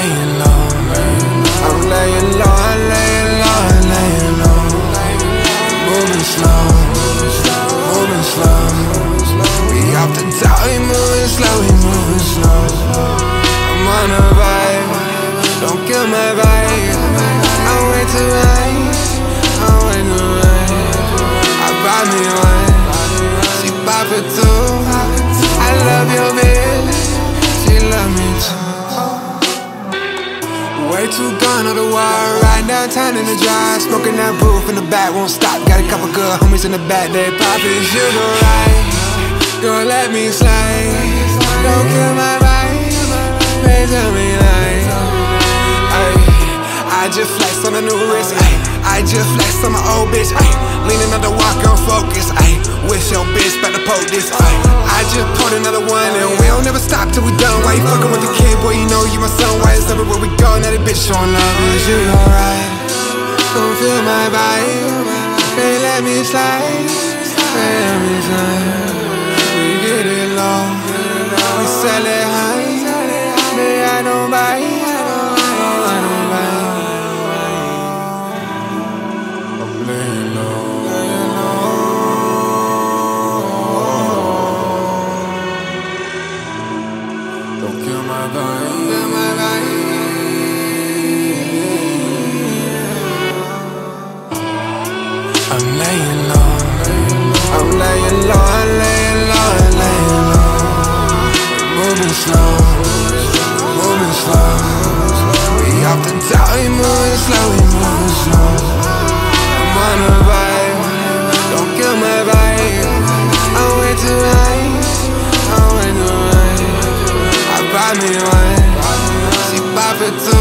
laying low. I'm laying low, I'm laying low, I'm laying low. Moving slow, moving slow. We off the top, we moving slow, we moving slow. I'm on a vibe, don't kill my vibe. I'm way too high, I'm way too high. I buy me one, she buy for two. I love your bitch, she love me too. Way too gone on the wall, right downtown in the drive. Smoking that booth in the back, won't stop. Got a couple good homies in the back, they poppin' sugar right. Don't let me slide, don't kill my vibe. They tell me like, I just flex on the new wrist. I just flex on my old bitch, ay. Leaning on the walk on focus, ay. Wish your bitch better poke this, ay. I just poured another one and we stop till we done. Why you fucking with the kid, boy? You know you my son. Why it's everywhere we go? Now that bitch showing love, is you alright? Don't feel my vibe, they let me slide, I'm laying low. I'm laying low, I'm laying low, I'm laying low. Moving slow, moving slow. We often tell we moving slow, we moving slow. I'm on a vibe, don't kill my vibe. I'm way too high, I'm way too high. I buy me one, she pop it too.